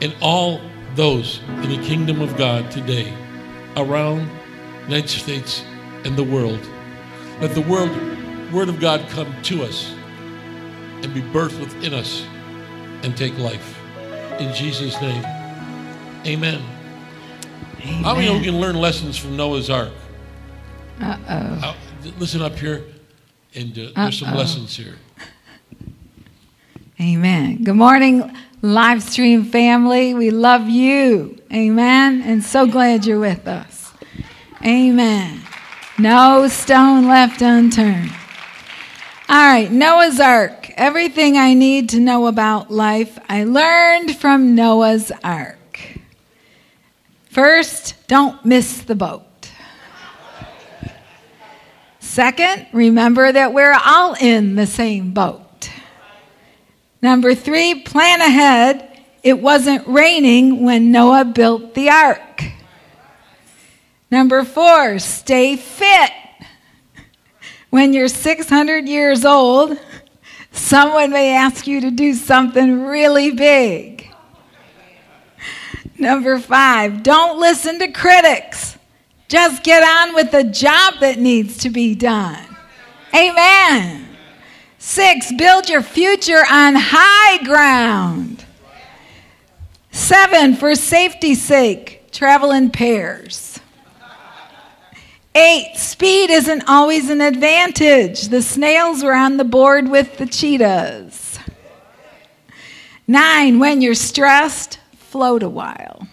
and all those in the kingdom of God today around the United States and the world. Let the world, word of God come to us and be birthed within us and take life. In Jesus' name, amen. Amen. How many of you can learn lessons from Noah's Ark? Uh-oh. Uh, listen up here, and uh, there's some lessons here. Amen. Good morning, live stream family. We love you. Amen. And so glad you're with us. Amen. No stone left unturned. All right, Noah's Ark. Everything I need to know about life, I learned from Noah's Ark. First, don't miss the boat. Second, remember that we're all in the same boat. Number three, plan ahead. It wasn't raining when Noah built the ark. Number four, stay fit. When you're 600 years old, someone may ask you to do something really big. Number five, don't listen to critics. Just get on with the job that needs to be done. Amen. Six, build your future on high ground. Seven, for safety's sake, travel in pairs. Eight, speed isn't always an advantage. The snails were on the board with the cheetahs. Nine, when you're stressed, float a while.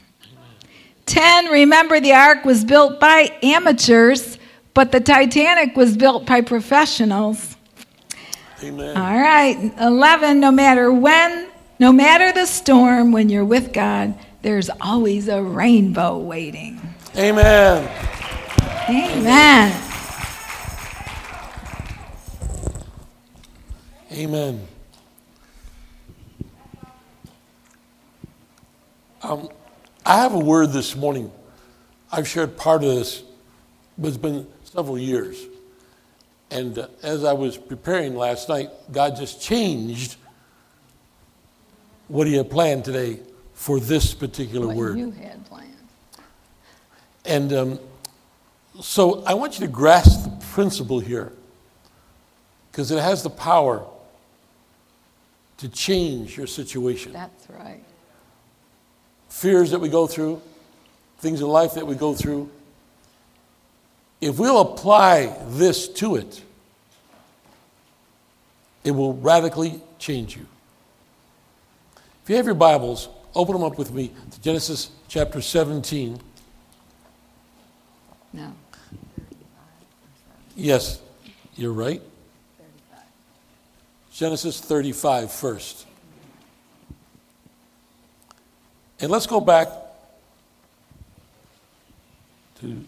Ten, remember the ark was built by amateurs, but the Titanic was built by professionals. Amen. All right. 11, no matter when, no matter the storm, when you're with God, there's always a rainbow waiting. Amen. Amen. Amen. Um, I have a word this morning. I've shared part of this, but it's been several years. And uh, as I was preparing last night, God just changed what He had planned today for this particular word. You had planned. And um, so I want you to grasp the principle here because it has the power to change your situation. That's right. Fears that we go through, things in life that we go through. If we'll apply this to it, it will radically change you. If you have your Bibles, open them up with me to Genesis chapter 17. No. Yes, you're right. Genesis 35 first. And let's go back to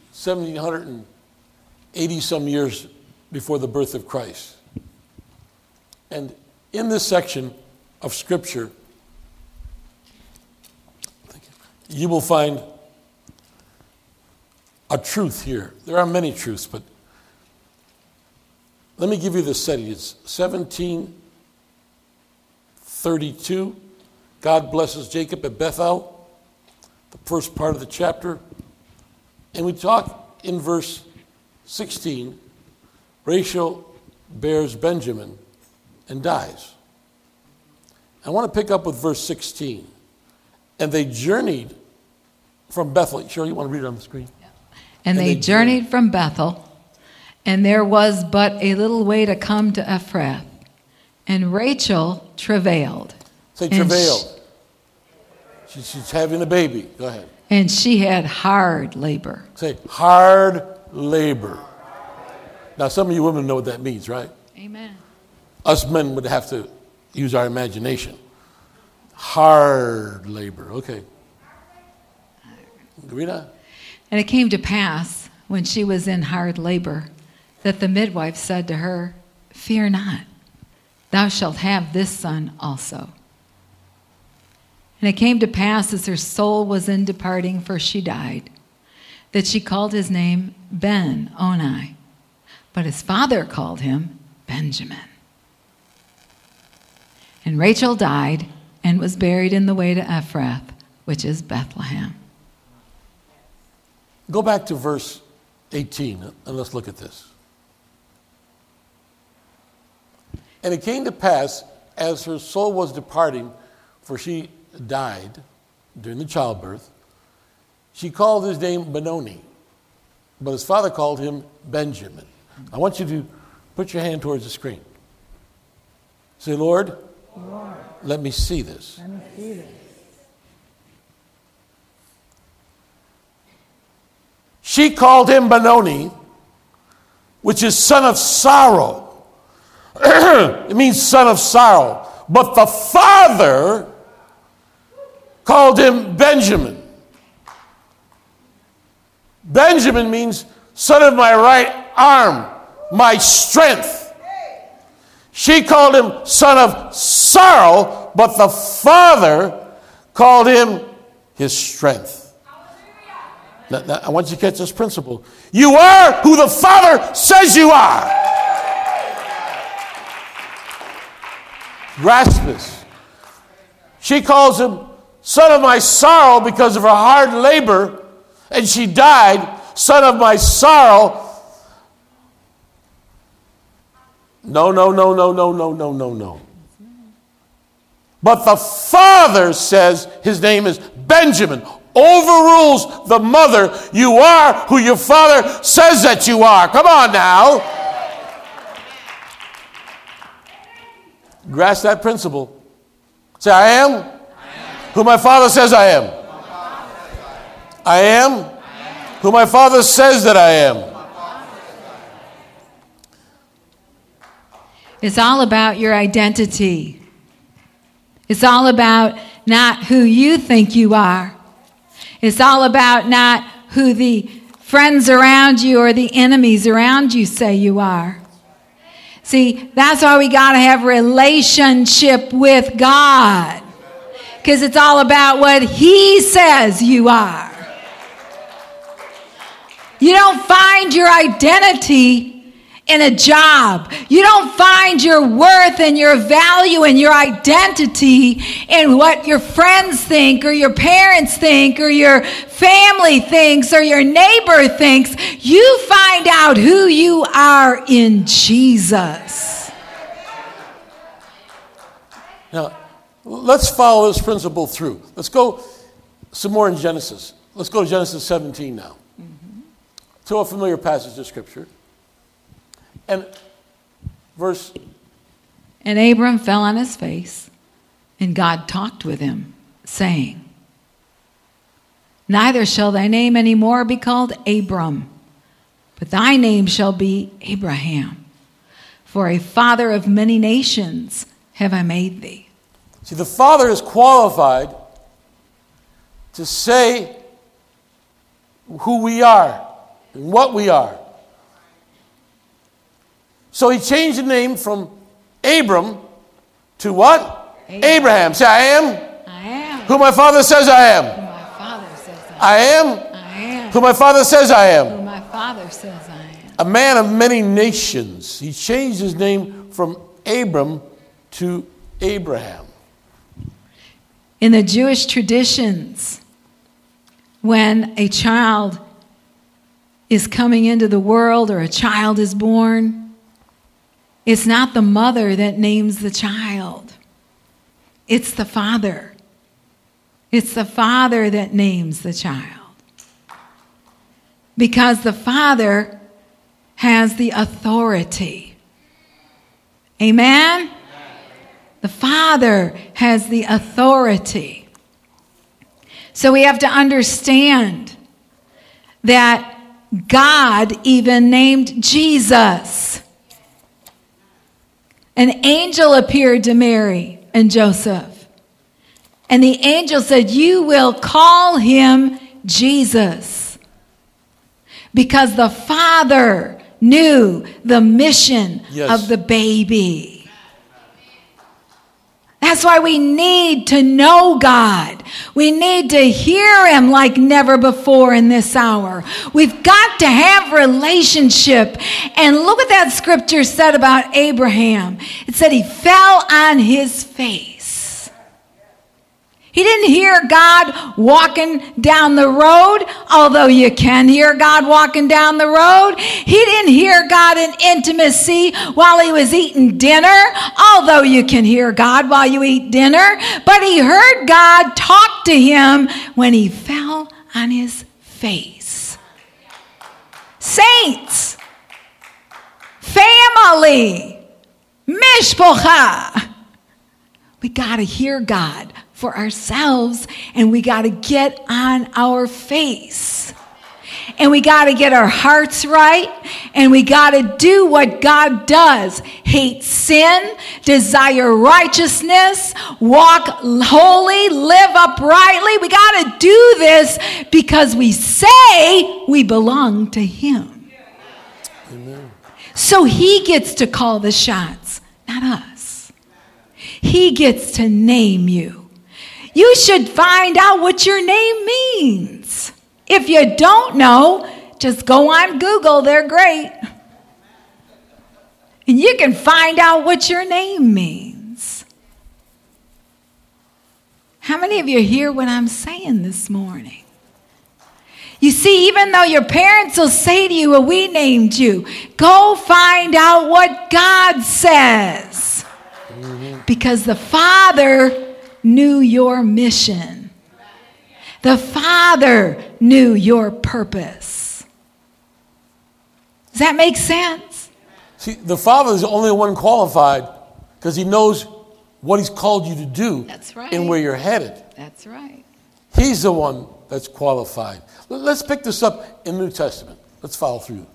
1780 some years before the birth of Christ. And in this section of Scripture, you, you will find a truth here. There are many truths, but let me give you the setting. It's 1732. God blesses Jacob at Bethel, the first part of the chapter. And we talk in verse 16 Rachel bears Benjamin and dies. I want to pick up with verse 16. And they journeyed from Bethel. Shirley, you want to read it on the screen? And And they they journeyed from Bethel, and there was but a little way to come to Ephrath. And Rachel travailed. Say travailed. She, she's having a baby. Go ahead. And she had hard labor. Say hard labor. Now, some of you women know what that means, right? Amen. Us men would have to use our imagination. Hard labor. Okay. Rita? And it came to pass, when she was in hard labor, that the midwife said to her, Fear not, thou shalt have this son also. And it came to pass, as her soul was in departing, for she died, that she called his name Ben Oni, but his father called him Benjamin. And Rachel died and was buried in the way to Ephrath which is Bethlehem. Go back to verse 18 and let's look at this. And it came to pass as her soul was departing, for she died during the childbirth, she called his name Benoni, but his father called him Benjamin. I want you to put your hand towards the screen. Say, Lord, Lord let me see this. Let me see this. She called him Benoni, which is son of sorrow. it means son of sorrow. But the father called him Benjamin. Benjamin means son of my right arm, my strength. She called him son of sorrow, but the father called him his strength. Now, now, I want you to catch this principle. You are who the Father says you are. Grasp this. She calls him son of my sorrow because of her hard labor, and she died, son of my sorrow. No, no, no, no, no, no, no, no, no. But the father says his name is Benjamin, overrules the mother. You are who your father says that you are. Come on now. Grasp that principle. Say, I am, I am. who my father says I am. I am who my father says that I am. It's all about your identity. It's all about not who you think you are, it's all about not who the friends around you or the enemies around you say you are. See, that's why we got to have relationship with God. Because it's all about what He says you are. You don't find your identity in a job. You don't find your worth and your value and your identity in what your friends think or your parents think or your family thinks or your neighbor thinks. You find out who you are in Jesus. Now, let's follow this principle through. Let's go some more in Genesis. Let's go to Genesis 17 now. To a familiar passage of Scripture. And verse. And Abram fell on his face, and God talked with him, saying, Neither shall thy name any more be called Abram, but thy name shall be Abraham. For a father of many nations have I made thee. See, the Father is qualified to say who we are what we are. So he changed the name from Abram to what? Abraham. Abraham. Say, I am. I am. Who my father says I am. Who my father says I am. I am. I am. Who my father says I am. Who my father says I am. A man of many nations. He changed his name from Abram to Abraham. In the Jewish traditions, when a child is coming into the world or a child is born, it's not the mother that names the child, it's the father. It's the father that names the child. Because the father has the authority. Amen? The father has the authority. So we have to understand that God even named Jesus. An angel appeared to Mary and Joseph. And the angel said, You will call him Jesus. Because the father knew the mission yes. of the baby. That's why we need to know God. We need to hear Him like never before in this hour. We've got to have relationship. And look what that scripture said about Abraham. It said he fell on his face. He didn't hear God walking down the road, although you can hear God walking down the road. He didn't hear God in intimacy while he was eating dinner, although you can hear God while you eat dinner. But he heard God talk to him when he fell on his face. Saints, family, mishpocha. We got to hear God for ourselves and we got to get on our face. And we got to get our hearts right and we got to do what God does hate sin, desire righteousness, walk holy, live uprightly. We got to do this because we say we belong to Him. Amen. So He gets to call the shots, not us. He gets to name you. You should find out what your name means. If you don't know, just go on Google, they're great. And you can find out what your name means. How many of you hear what I'm saying this morning? You see, even though your parents will say to you, well, we named you, go find out what God says. Mm-hmm. Because the Father knew your mission. The Father knew your purpose. Does that make sense? See, the Father is the only one qualified because He knows what He's called you to do that's right. and where you're headed. That's right. He's the one that's qualified. Let's pick this up in the New Testament. Let's follow through.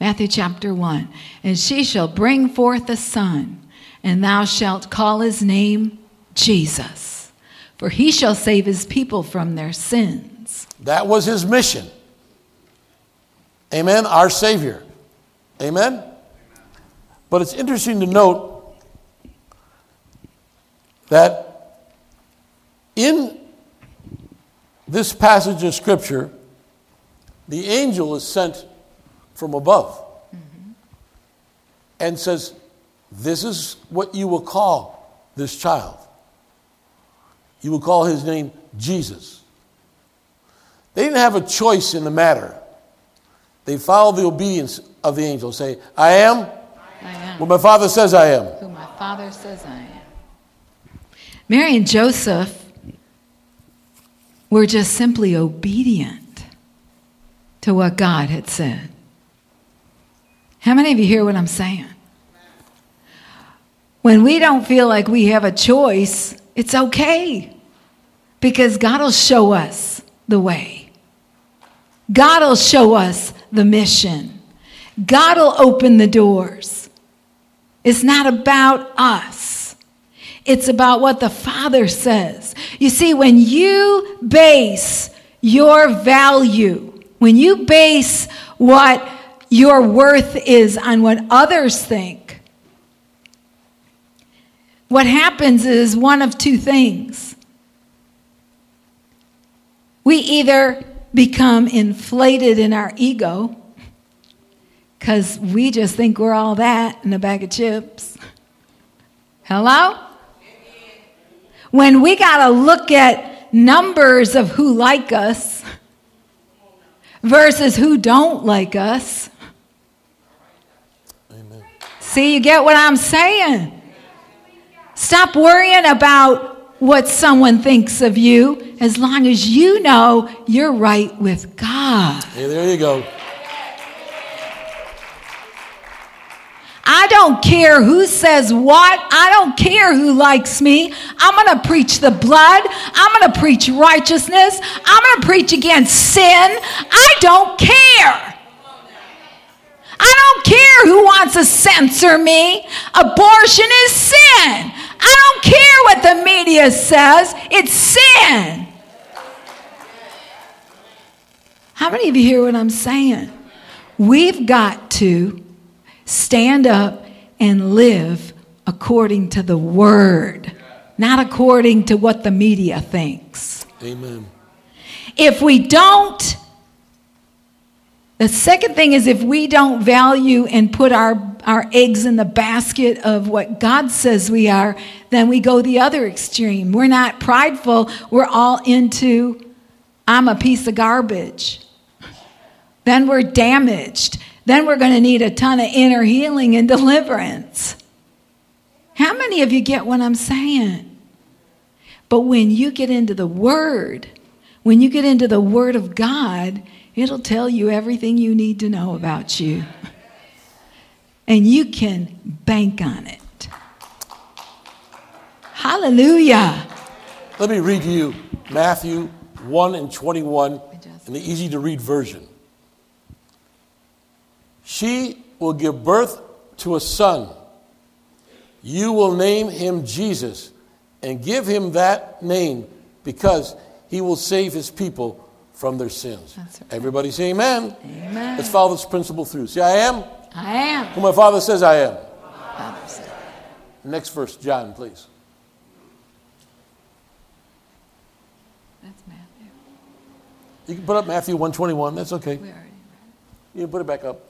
Matthew chapter 1. And she shall bring forth a son, and thou shalt call his name Jesus, for he shall save his people from their sins. That was his mission. Amen. Our Savior. Amen. But it's interesting to note that in this passage of Scripture, the angel is sent from above mm-hmm. and says, This is what you will call this child. You will call his name Jesus. They didn't have a choice in the matter. They followed the obedience of the angel. Say, I am, I am. what my father says I am. Who my father says I am. Mary and Joseph were just simply obedient to what God had said. How many of you hear what I'm saying? When we don't feel like we have a choice, it's okay because God will show us the way. God will show us the mission. God will open the doors. It's not about us. It's about what the Father says. You see, when you base your value, when you base what your worth is on what others think, what happens is one of two things. We either become inflated in our ego because we just think we're all that in a bag of chips. Hello? When we got to look at numbers of who like us versus who don't like us, See, you get what I'm saying? Stop worrying about what someone thinks of you as long as you know you're right with God. Hey, there you go. I don't care who says what. I don't care who likes me. I'm going to preach the blood. I'm going to preach righteousness. I'm going to preach against sin. I don't care. I don't care who wants to censor me. Abortion is sin. I don't care what the media says, it's sin. How many of you hear what I'm saying? We've got to stand up and live according to the word, not according to what the media thinks. Amen. If we don't, the second thing is if we don't value and put our, our eggs in the basket of what God says we are, then we go the other extreme. We're not prideful, we're all into, I'm a piece of garbage. Then we're damaged. Then we're going to need a ton of inner healing and deliverance. How many of you get what I'm saying? But when you get into the Word, when you get into the Word of God, it'll tell you everything you need to know about you. And you can bank on it. Hallelujah. Let me read to you Matthew 1 and 21 in the easy to read version. She will give birth to a son. You will name him Jesus and give him that name because he will save his people from their sins. Right. Everybody say amen. Amen. Let's follow this principle through. See, I am I am. who my Father says I am. Opposite. Next verse, John, please. That's Matthew. You can put up Matthew 121. That's okay. We already You can put it back up.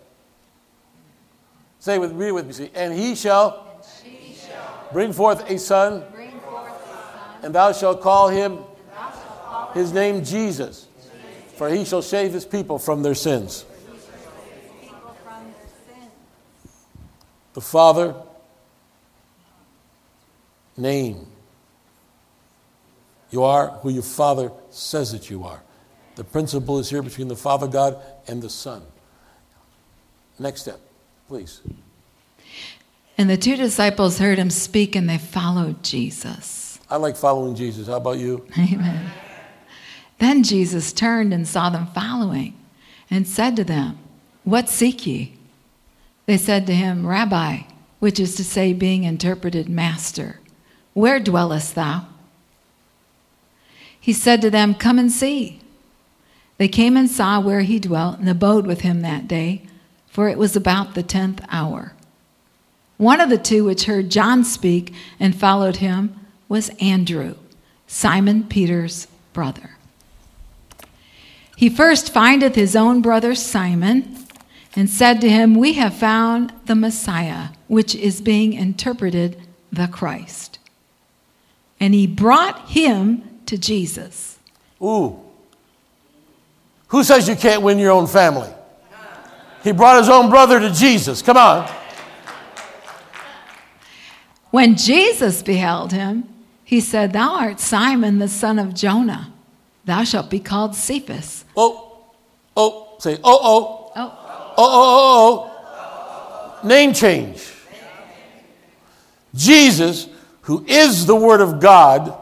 Say with read it with me. See, and he shall, bring forth a son, and thou shalt call him his name Jesus, for he shall save his people from their sins. The Father name. You are who your Father says that you are. The principle is here between the Father God and the Son. Next step, please. And the two disciples heard him speak and they followed Jesus. I like following Jesus. How about you? Amen. Then Jesus turned and saw them following and said to them, What seek ye? They said to him, Rabbi, which is to say, being interpreted, Master, where dwellest thou? He said to them, Come and see. They came and saw where he dwelt and abode with him that day, for it was about the tenth hour. One of the two which heard John speak and followed him was Andrew, Simon Peter's brother. He first findeth his own brother Simon and said to him, We have found the Messiah, which is being interpreted the Christ. And he brought him to Jesus. Ooh. Who says you can't win your own family? He brought his own brother to Jesus. Come on. When Jesus beheld him, he said, Thou art Simon, the son of Jonah. Thou shalt be called Cephas. Oh, oh, say, oh, oh, oh, Oh, oh, oh, oh, oh. Name change. Jesus, who is the Word of God,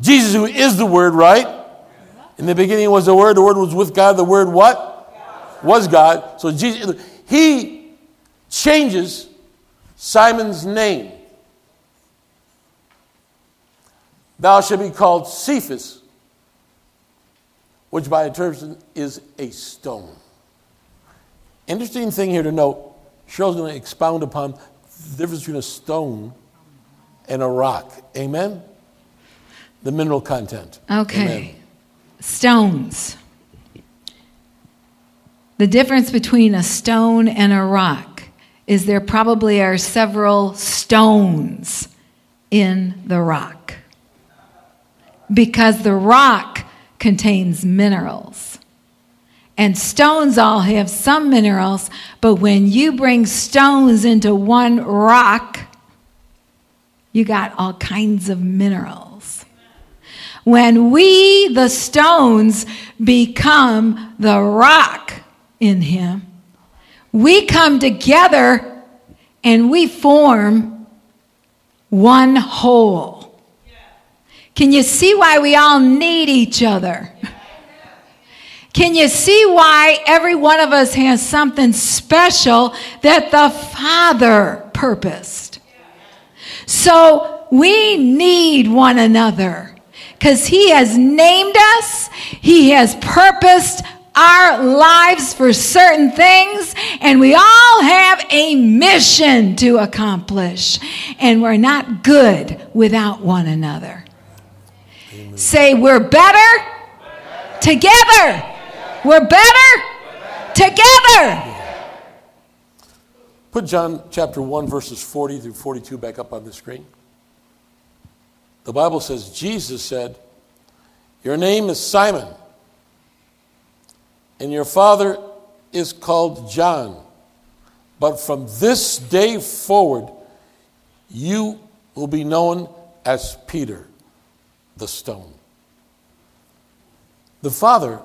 Jesus, who is the Word, right? In the beginning was the Word, the Word was with God, the Word what? Was God. So Jesus, he changes Simon's name. Thou shalt be called Cephas, which by interpretation is a stone. Interesting thing here to note Cheryl's going to expound upon the difference between a stone and a rock. Amen? The mineral content. okay. Amen. Stones. The difference between a stone and a rock is there probably are several stones in the rock because the rock contains minerals. And stones all have some minerals, but when you bring stones into one rock, you got all kinds of minerals. When we, the stones, become the rock in Him, we come together and we form one whole. Can you see why we all need each other? Can you see why every one of us has something special that the Father purposed? So we need one another because He has named us, He has purposed our lives for certain things, and we all have a mission to accomplish. And we're not good without one another. Say, we're better together. We're better together. Put John chapter 1, verses 40 through 42 back up on the screen. The Bible says, Jesus said, Your name is Simon, and your father is called John. But from this day forward, you will be known as Peter, the stone. The Father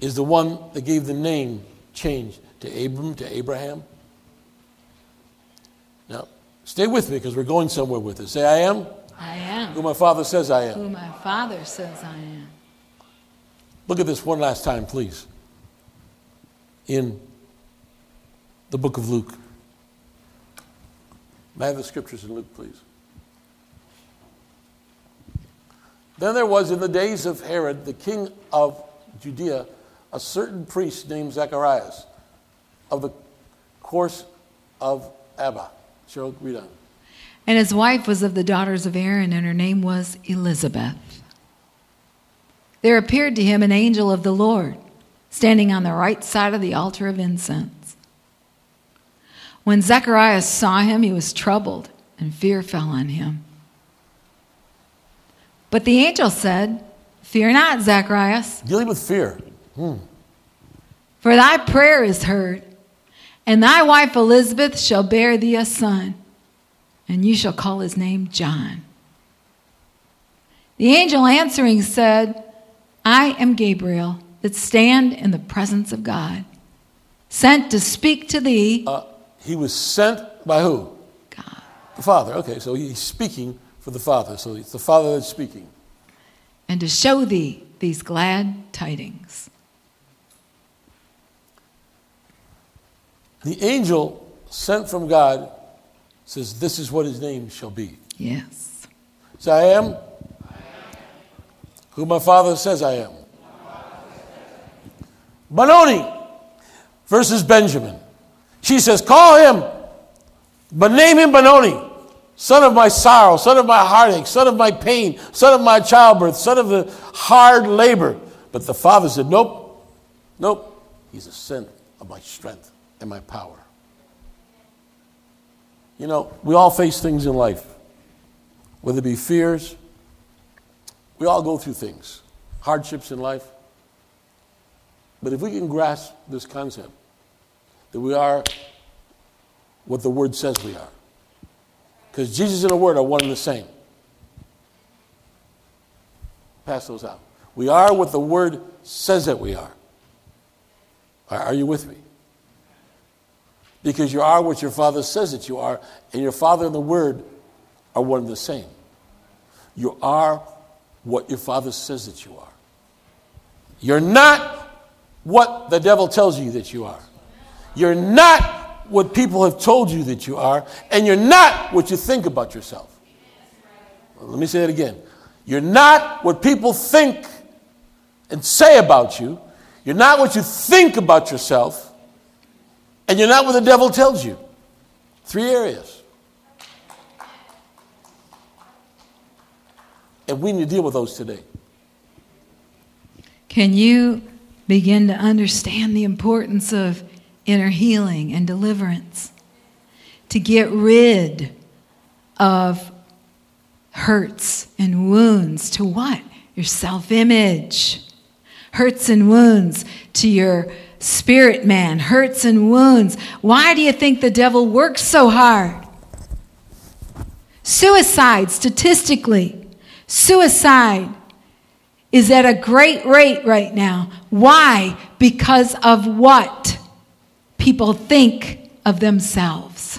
is the one that gave the name change to Abram, to Abraham. Now, stay with me because we're going somewhere with this. Say, I am I am who my Father says I am. who my Father says I am. Look at this one last time, please. In the book of Luke. May I have the scriptures in Luke, please? Then there was in the days of Herod, the king of Judea, a certain priest named Zacharias of the course of Abia. Cheryl, read on. And his wife was of the daughters of Aaron, and her name was Elizabeth. There appeared to him an angel of the Lord, standing on the right side of the altar of incense. When Zacharias saw him, he was troubled, and fear fell on him. But the angel said, Fear not, Zacharias, Dealing with fear. for thy prayer is heard, and thy wife Elizabeth shall bear thee a son, and you shall call his name John. The angel answering said, I am Gabriel, that stand in the presence of God, sent to speak to thee. Uh, he was sent by who? God. The Father. Okay, so he's speaking for the Father. So it's the Father that's speaking. and to show thee these glad tidings. The angel sent from God says, This is what his name shall be. Yes. So I am who my Father says I am. Benoni versus Benjamin. She says, Call him, but name him Benoni, son of my sorrow, son of my heartache, son of my pain, son of my childbirth, son of the hard labor. But the father said, Nope, nope. He's a son of my strength and my power. You know, we all face things in life, whether it be fears, we all go through things, hardships in life. But if we can grasp this concept that we are what the Word says we are, because Jesus and the Word are one and the same. Pass those out. We are what the Word says that we are. Are, you with me? Because you are what your Father says that you are, and your Father and the Word are one and the same. You are what your Father says that you are. You're not what the devil tells you that you are. You're not what people have told you that you are, and you're not what you think about yourself. Well, let me say that again. You're not what people think and say about you. You're not what you think about yourself, and you're not what the devil tells you. Three areas. And we need to deal with those today. Can you begin to understand the importance of inner healing and deliverance? To get rid of hurts and wounds to what? Your self image. Hurts and wounds to your spirit man. Hurts and wounds. Why do you think the devil works so hard? Suicide, statistically, suicide is at a great rate right now. Why? Because of what people think of themselves.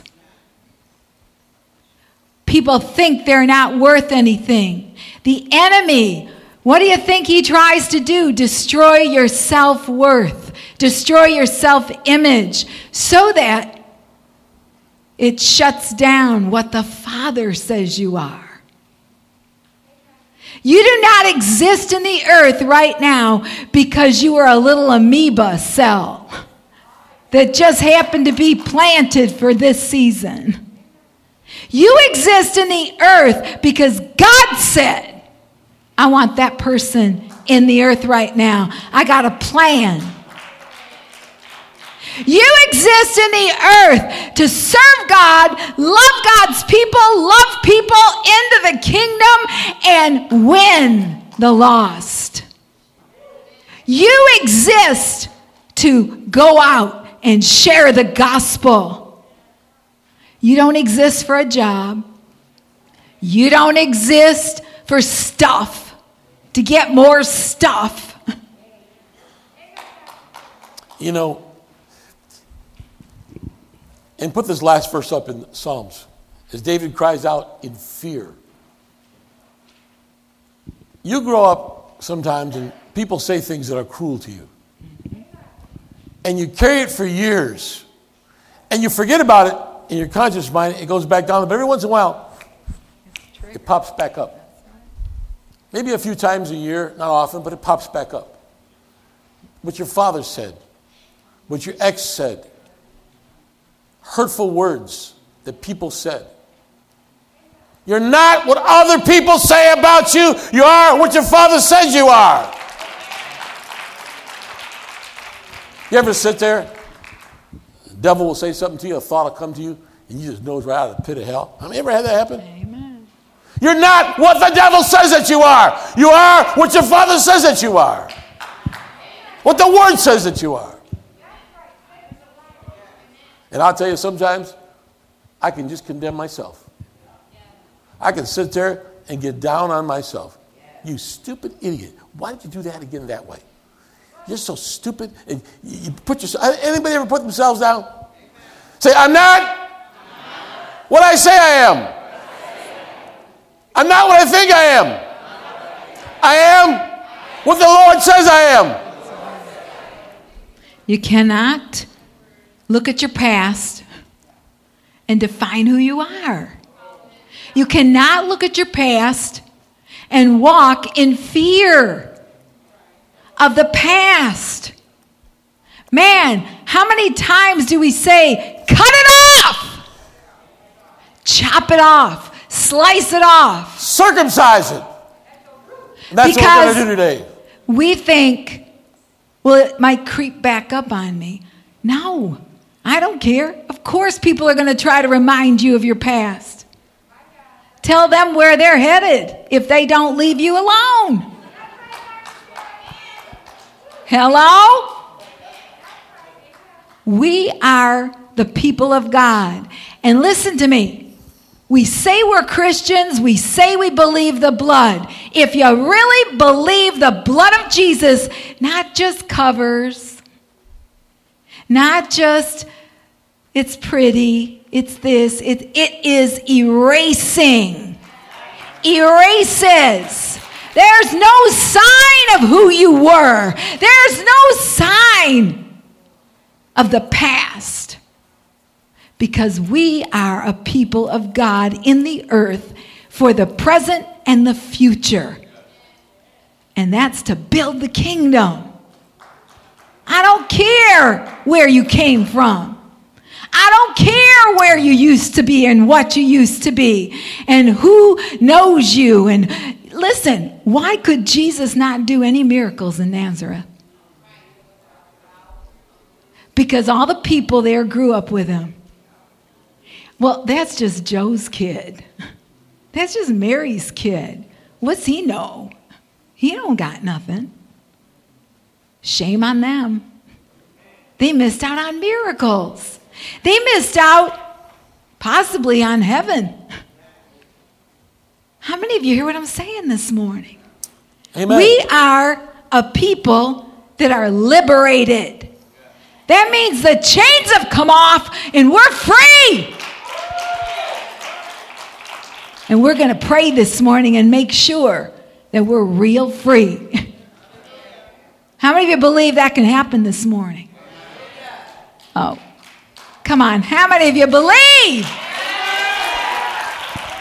People think they're not worth anything. The enemy, what do you think he tries to do? Destroy your self worth, destroy your self image, so that it shuts down what the Father says you are. You do not exist in the earth right now because you are a little amoeba cell that just happened to be planted for this season. You exist in the earth because God said, I want that person in the earth right now. I got a plan. You exist in the earth to serve God, love God's people, love people into the kingdom, and win the lost. You exist to go out and share the gospel. You don't exist for a job. You don't exist for stuff, to get more stuff. You know, and put this last verse up in Psalms as David cries out in fear. You grow up sometimes and people say things that are cruel to you. And you carry it for years. And you forget about it in your conscious mind, it goes back down. But every once in a while, it pops back up. Maybe a few times a year, not often, but it pops back up. What your father said, what your ex said, hurtful words that people said. You're not what other people say about you, you are what your father says you are. You ever sit there? The devil will say something to you, a thought will come to you, and you just nose right out of the pit of hell. Have you ever had that happen? Amen. You're not what the devil says that you are. You are what your father says that you are. What the word says that you are. And I'll tell you, sometimes I can just condemn myself. I can sit there and get down on myself. You stupid idiot. Why did you do that again that way? You're so stupid. And you put yourself, anybody ever put themselves down? Say, I'm not what I say I am. I'm not what I think I am. I am what the Lord says I am. You cannot look at your past and define who you are. You cannot look at your past and walk in fear of the past. Man, how many times do we say, cut it off? Chop it off, slice it off. Circumcise it. That's what we're going to do today. We think, well, it might creep back up on me. No, I don't care. Of course, people are going to try to remind you of your past. Tell them where they're headed if they don't leave you alone. Hello? We are the people of God. And listen to me. We say we're Christians, we say we believe the blood. If you really believe the blood of Jesus, not just covers, not just it's pretty, it's this, it, it is erasing. Erases. There's no sign of who you were. There's no sign of the past. Because we are a people of God in the earth for the present and the future. And that's to build the kingdom. I don't care where you came from. I don't care where you used to be and what you used to be and who knows you. And listen, why could Jesus not do any miracles in Nazareth? Because all the people there grew up with him. Well, that's just Joe's kid. That's just Mary's kid. What's he know? He don't got nothing. Shame on them. They missed out on miracles. They missed out possibly on heaven. How many of you hear what I'm saying this morning? Amen. We are a people that are liberated. That means the chains have come off and we're free. And we're going to pray this morning and make sure that we're real free. How many of you believe that can happen this morning? Oh, come on. How many of you believe?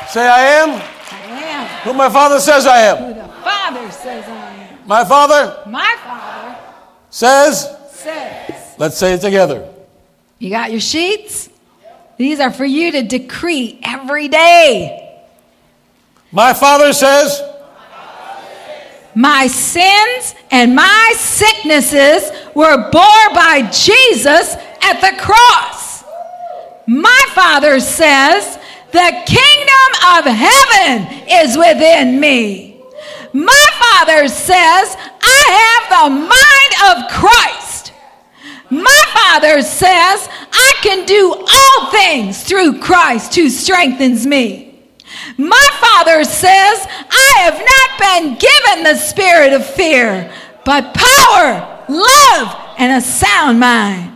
Say, I am I am who my father says I am. who the Father says I am. My father My Father says, says. let's say it together. You got your sheets? These are for you to decree every day. My father says, My sins and my sicknesses were bore by Jesus at the cross. My Father says, the kingdom of heaven is within me. My Father says, I have the mind of Christ. My Father says, I can do all things through Christ who strengthens me. My Father says, I have not been given the spirit of fear, but power, love, and a sound mind.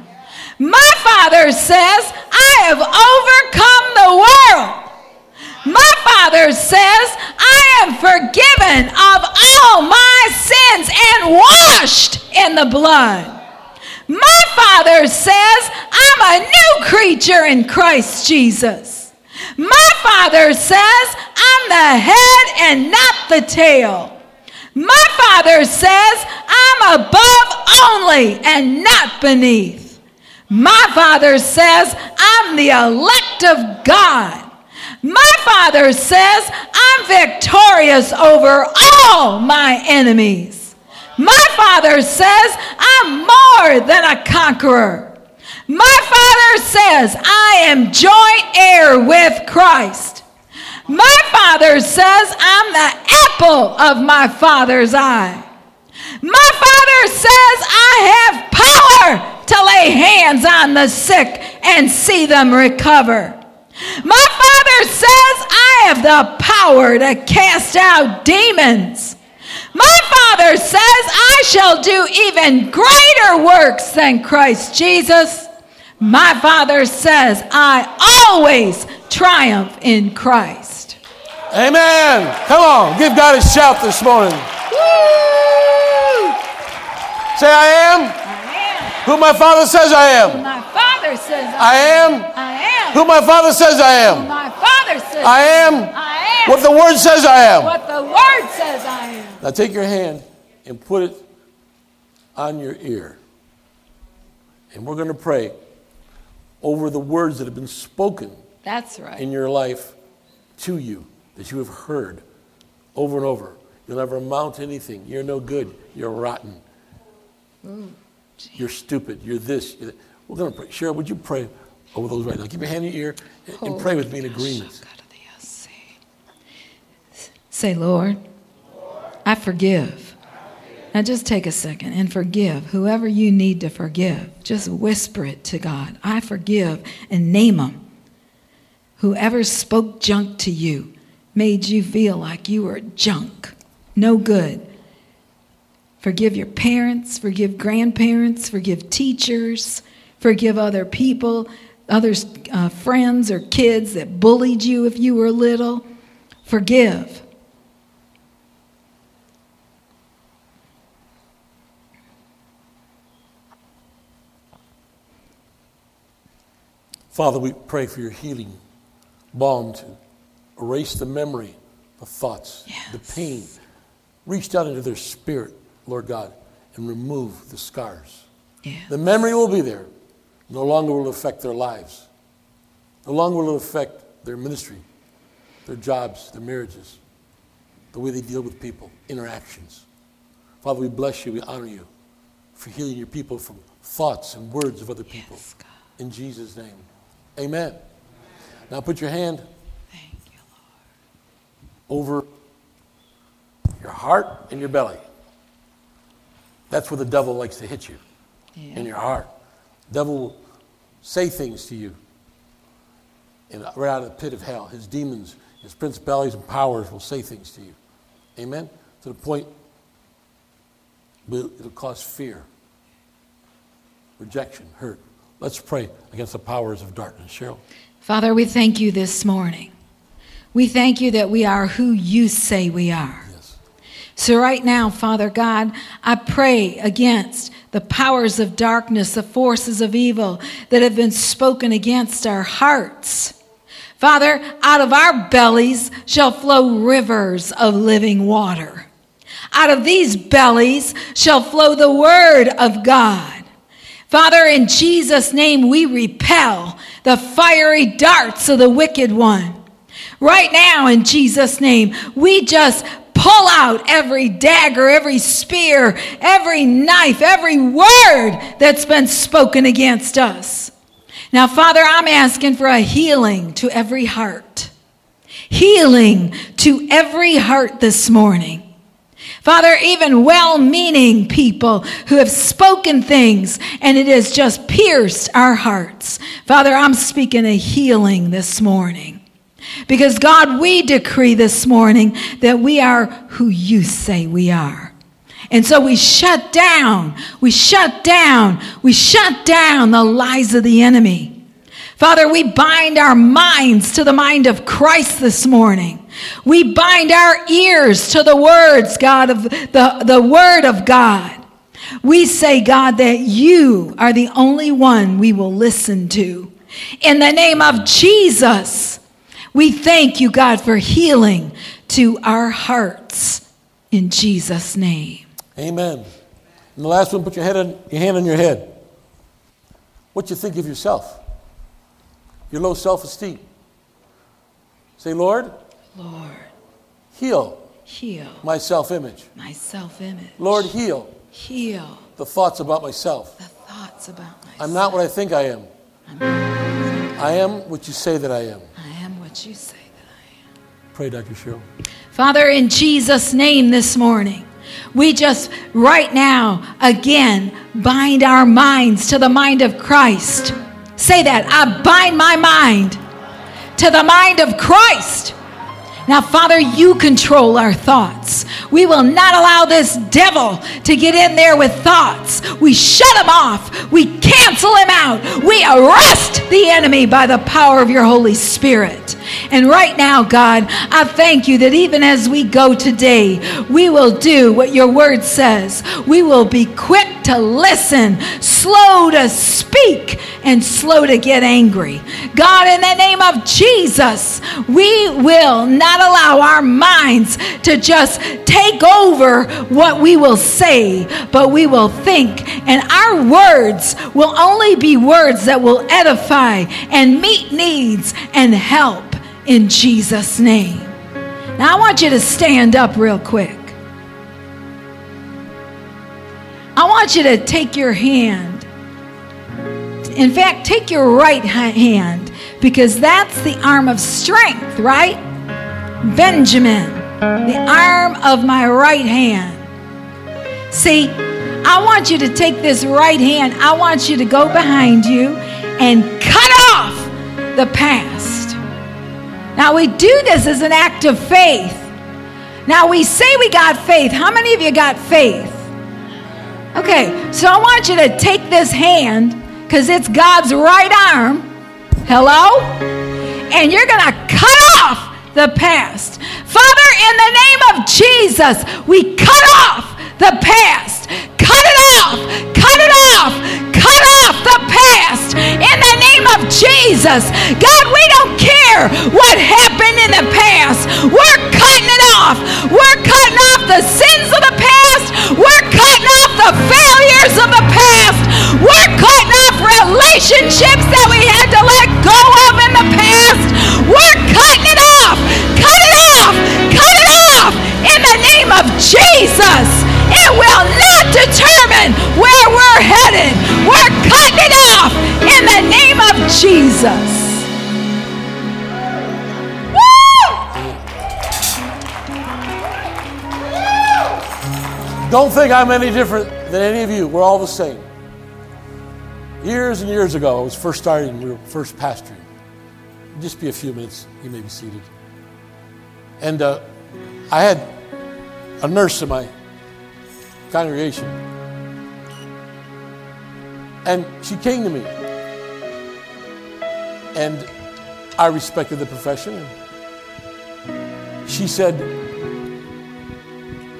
My Father says, I have overcome the world. My Father says, I am forgiven of all my sins and washed in the blood. My Father says, I'm a new creature in Christ Jesus. My Father says, I'm the head and not the tail. My Father says, I'm above only and not beneath. My Father says, I'm the elect of God. My Father says, I'm victorious over all my enemies. My Father says, I'm more than a conqueror. My Father says, I am joint heir with Christ. My Father says, I'm the apple of my Father's eye. My Father says, I have power to lay hands on the sick and see them recover. My Father says, I have the power to cast out demons. My Father says, I shall do even greater works than Christ Jesus. My Father says, I always triumph in Christ. Amen. Come on, give God a shout this morning. Say, I am I am. who my Father says I am. Who My Father says, I am I am. who my Father says I am. Who My Father says, I am I am what the Word says I am. what the Word says I am. Now take your hand and put it on your ear. And we're going to pray over the words that have been spoken That's right. in your life to you that you have heard over and over. You'll never amount to anything. You're no good. You're rotten. You're stupid. You're this. You're. We're going to pray. Cheryl, would you pray over those right now? Keep your hand in your ear and, and pray with me in agreement. Say, Lord, I forgive. Now just take a second and forgive whoever you need to forgive. Just whisper it to God. I forgive and name them. Whoever spoke junk to you made you feel like you were junk, no good. Forgive your parents, forgive grandparents, forgive teachers, forgive other people, others, uh, friends or kids that bullied you if you were little. Forgive. Father, we pray for your healing balm to erase the memory, the thoughts, the pain. Reach down into their spirit, Lord God, and remove the scars. Yeah. The memory will be there. No longer will it affect their lives. No longer will it affect their ministry, their jobs, their marriages, the way they deal with people, interactions. Father, we bless you, we honor you for healing your people from thoughts and words of other people. Yes. In Jesus' name. Amen. Now put your hand Thank you, over your heart and your belly. That's where the devil likes to hit you, Lord. in your heart. The devil will say things to you. And right out of the pit of hell, his demons, his principalities and powers will say things to you. Amen? To the point where it'll cause fear, rejection, hurt. Let's pray against the powers of darkness. Cheryl. Father, we thank you this morning. We thank you that we are who you say we are. So, right now, Father God, I pray against the powers of darkness, the forces of evil that have been spoken against our hearts. Father, out of our bellies shall flow rivers of living water. Out of these bellies shall flow the word of God. Father, in Jesus' name, we repel the fiery darts of the wicked one. Right now, in Jesus' name, we just pull out every dagger, every spear, every knife, every word that's been spoken against us. Now, Father, I'm asking for a healing to every heart. Healing to every heart this morning. Father, even well meaning people who have spoken things and it has just pierced our hearts. Father, I'm speaking a healing this morning. Because God, we decree this morning that we are who you say we are. And so we shut down, we shut down, we shut down the lies of the enemy. Father, we bind our minds to the mind of Christ this morning. We bind our ears to the words, God, of the, the word of God. We say, God, that you are the only one we will listen to. In the name of Jesus, we thank you, God, for healing to our hearts. In Jesus' name. Amen. And the last one, put your, head on, your hand on your head. What do you think of yourself? Your low self esteem. Say, Lord, Lord, heal heal my self image. my self image. Lord, heal heal the thoughts about myself. the thoughts about myself. I'm not what I think I am. I'm not- I am what you say that I am. You say that I am. Pray, Dr. Cheryl. Father, in Jesus' name this morning, we just right now again bind our minds to the mind of Christ. Say that. I bind my mind to the mind of Christ. Now, Father, you control our thoughts. We will not allow this devil to get in there with thoughts. We shut him off. We cancel him out. We arrest the enemy by the power of your Holy Spirit. And right now, God, I thank you that even as we go today, we will do what your word says. We will be quick to listen, slow to speak, and slow to get angry. God, in the name of Jesus, we will not allow our minds to just take over what we will say, but we will think. And our words will only be words that will edify and meet needs and help in Jesus' name. Now, I want you to stand up real quick. I want you to take your hand. In fact, take your right hand because that's the arm of strength, right? Benjamin, the arm of my right hand. See, I want you to take this right hand, I want you to go behind you and cut off the past. Now, we do this as an act of faith. Now, we say we got faith. How many of you got faith? Okay, so I want you to take this hand because it's God's right arm. Hello? And you're going to cut off the past. Father, in the name of Jesus, we cut off the past. Cut it off. Cut it off. Cut off the past. In the name of Jesus. God, we don't care what happened in the past. We're cutting it off. We're cutting off the sins of the past. We're cutting off the failures of the past. We're cutting off relationships that we had to let Don't think I'm any different than any of you. We're all the same. Years and years ago, I was first starting, we were first pastoring. Just be a few minutes, you may be seated. And uh, I had a nurse in my congregation. And she came to me. And I respected the profession. She said,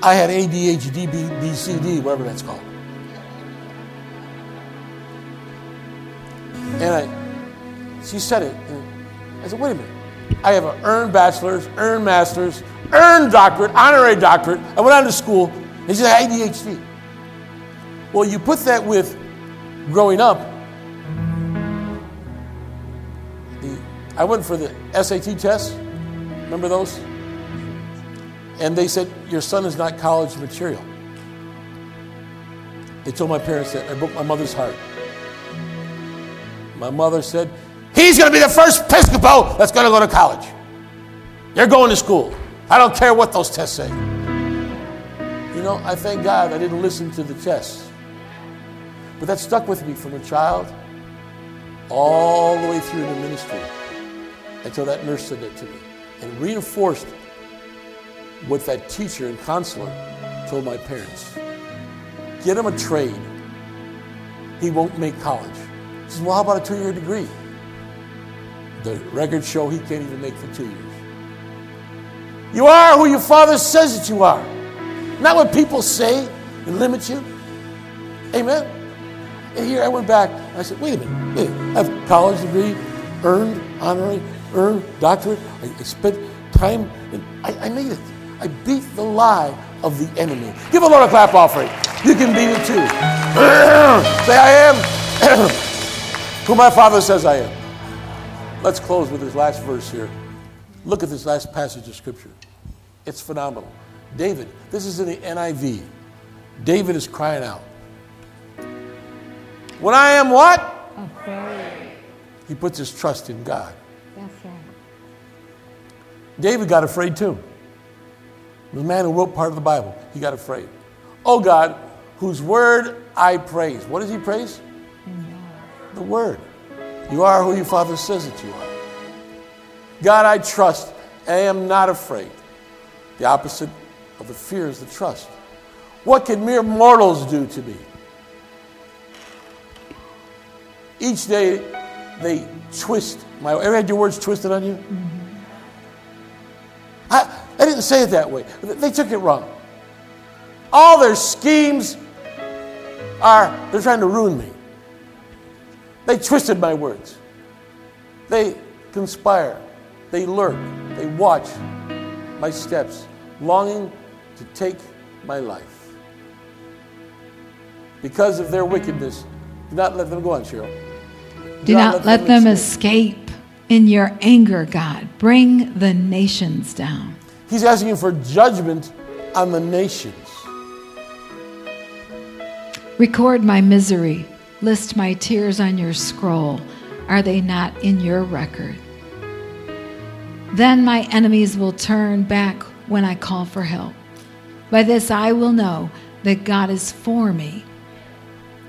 I had ADHD, B- BCD, whatever that's called. And I, she said it. I said, wait a minute. I have an earned bachelor's, earned master's, earned doctorate, honorary doctorate. I went on to school. And she said, ADHD. Well, you put that with growing up. The, I went for the SAT test. Remember those? And they said, Your son is not college material. They told my parents that. I broke my mother's heart. My mother said, He's going to be the first Episcopal that's going to go to college. You're going to school. I don't care what those tests say. You know, I thank God I didn't listen to the tests. But that stuck with me from a child all the way through the ministry until that nurse said that to me and reinforced what that teacher and counselor told my parents. Get him a trade. He won't make college. He says, Well, how about a two year degree? The records show he can't even make the two years. You are who your father says that you are, not what people say and limit you. Amen. And here I went back I said, wait a minute, wait a minute. I have a college degree, earned honorary, earned doctorate. I, I spent time and I, I made it. I beat the lie of the enemy. Give a Lord a clap offering. You can beat it too. Say, I am who my father says I am. Let's close with this last verse here. Look at this last passage of scripture. It's phenomenal. David, this is in the NIV. David is crying out. When I am what? Afraid. He puts his trust in God. That's right. David got afraid too. The man who wrote part of the Bible, he got afraid. Oh God, whose word I praise. What does he praise? The word. You are who your father says that you are. God, I trust. I am not afraid. The opposite of the fear is the trust. What can mere mortals do to me? Each day they twist my. Ever had your words twisted on you? I didn't say it that way. They took it wrong. All their schemes are, they're trying to ruin me. They twisted my words. They conspire. They lurk. They watch my steps, longing to take my life. Because of their wickedness, do not let them go on, Cheryl. Do not let them escape in your anger, God. Bring the nations down. He's asking for judgment on the nations. Record my misery. List my tears on your scroll. Are they not in your record? Then my enemies will turn back when I call for help. By this I will know that God is for me.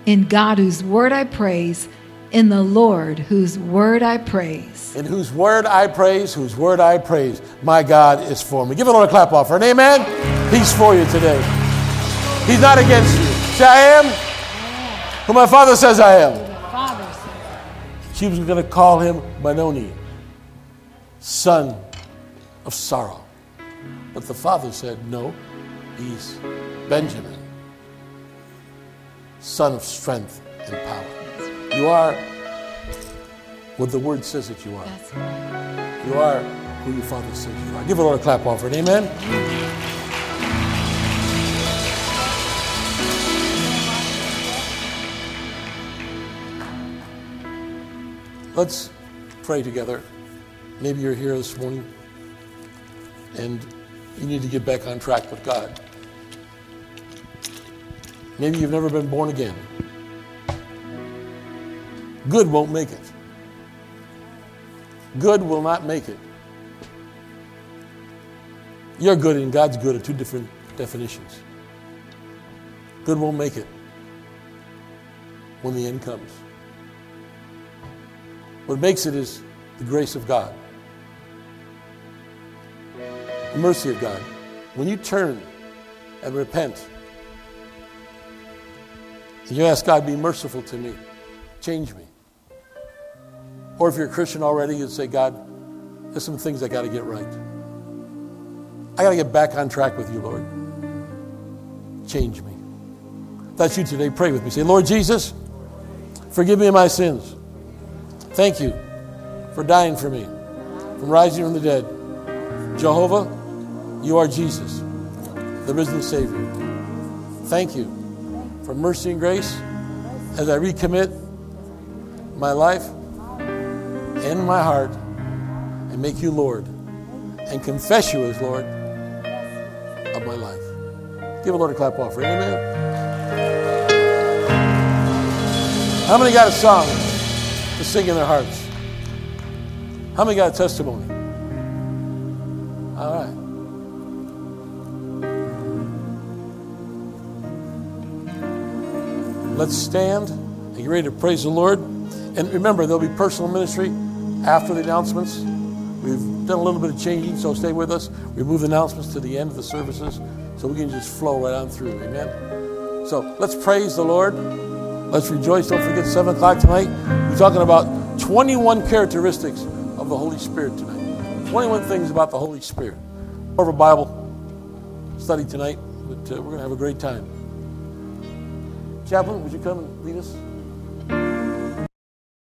In God, whose word I praise, in the Lord, whose word I praise. In whose word I praise, whose word I praise, my God is for me. Give the Lord a clap offer. And amen. He's for you today. He's not against you. Say, I am who my father says I am. She was going to call him Benoni, son of sorrow. But the father said, no, he's Benjamin, son of strength and power. You are what the word says that you are. Right. You are who your father says you are. Give the Lord a clap offering. Amen. Let's pray together. Maybe you're here this morning and you need to get back on track with God. Maybe you've never been born again. Good won't make it. Good will not make it. Your good and God's good are two different definitions. Good won't make it when the end comes. What makes it is the grace of God, the mercy of God. When you turn and repent, and you ask God, be merciful to me, change me. Or if you're a Christian already, you'd say, God, there's some things I got to get right. I got to get back on track with you, Lord. Change me. That's you today. Pray with me. Say, Lord Jesus, forgive me of my sins. Thank you for dying for me, from rising from the dead. Jehovah, you are Jesus, the risen Savior. Thank you for mercy and grace as I recommit my life and my heart and make you Lord and confess you as Lord of my life. Give the Lord a clap offering. Amen. How many got a song to sing in their hearts? How many got a testimony? All right. Let's stand and get ready to praise the Lord. And remember, there'll be personal ministry after the announcements. We've done a little bit of changing, so stay with us. We move the announcements to the end of the services so we can just flow right on through. Amen. So let's praise the Lord. Let's rejoice. Don't forget, 7 o'clock tonight. We're talking about 21 characteristics of the Holy Spirit tonight. 21 things about the Holy Spirit. More of a Bible study tonight, but uh, we're going to have a great time. Chaplain, would you come and lead us?